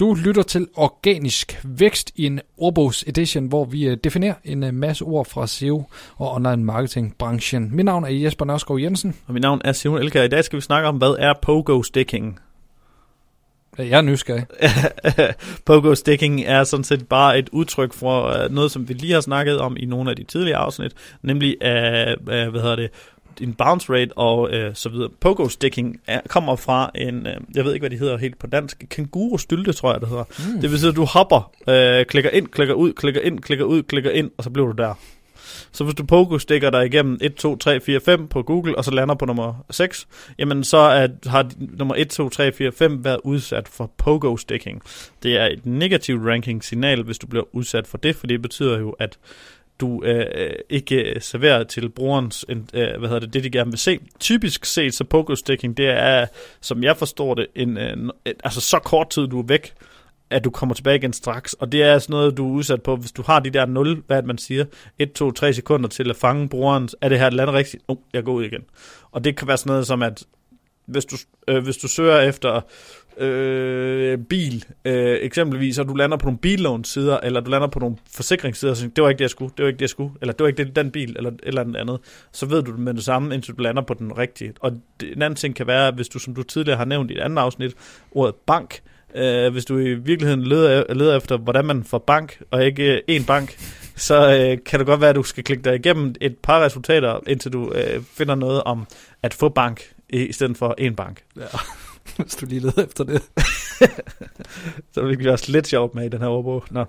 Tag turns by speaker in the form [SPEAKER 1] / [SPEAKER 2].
[SPEAKER 1] Du lytter til Organisk Vækst i en ordbogs edition, hvor vi øh, definerer en øh, masse ord fra SEO og online marketing branchen. Mit navn er Jesper Nørskov Jensen.
[SPEAKER 2] Og mit navn er Simon Elker. I dag skal vi snakke om, hvad er pogo sticking?
[SPEAKER 1] Jeg er nysgerrig.
[SPEAKER 2] pogo sticking er sådan set bare et udtryk for uh, noget, som vi lige har snakket om i nogle af de tidligere afsnit, nemlig uh, hvad hedder det, en bounce rate og øh, så videre. Pogo sticking er, kommer fra en, øh, jeg ved ikke hvad de hedder helt på dansk, kenguru stylte tror jeg det hedder. Mm. Det vil sige at du hopper, øh, klikker ind, klikker ud, klikker ind, klikker ud, klikker ind, og så bliver du der. Så hvis du pogo stikker dig igennem 1, 2, 3, 4, 5 på Google, og så lander på nummer 6, jamen så er, har nummer 1, 2, 3, 4, 5 været udsat for pogo sticking. Det er et negativt ranking signal, hvis du bliver udsat for det, for det betyder jo, at du øh, øh ikke øh, serverer til brugerens, øh, hvad hedder det, det de gerne vil se. Typisk set, så pogo det er, som jeg forstår det, en, øh, altså så kort tid, du er væk, at du kommer tilbage igen straks. Og det er sådan noget, du er udsat på, hvis du har de der 0, hvad man siger, 1, 2, 3 sekunder til at fange brugeren. Er det her et eller andet rigtigt? Oh, jeg går ud igen. Og det kan være sådan noget som, at hvis du, øh, hvis du søger efter øh, bil, øh, eksempelvis, og du lander på nogle billånsider, eller du lander på nogle forsikringssider, så det var ikke det, jeg skulle, det var ikke det, jeg skulle, eller det var ikke det, den bil, eller eller andet andet, så ved du det med det samme, indtil du lander på den rigtige. Og det, en anden ting kan være, hvis du, som du tidligere har nævnt i et andet afsnit, ordet bank, øh, hvis du i virkeligheden leder, leder efter, hvordan man får bank, og ikke én bank, så øh, kan det godt være, at du skal klikke dig igennem et par resultater, indtil du øh, finder noget om at få bank, i, stedet for én bank.
[SPEAKER 1] Ja. hvis du lige leder efter det.
[SPEAKER 2] så vil vi også lidt sjovt med i den her ordbog. Nå.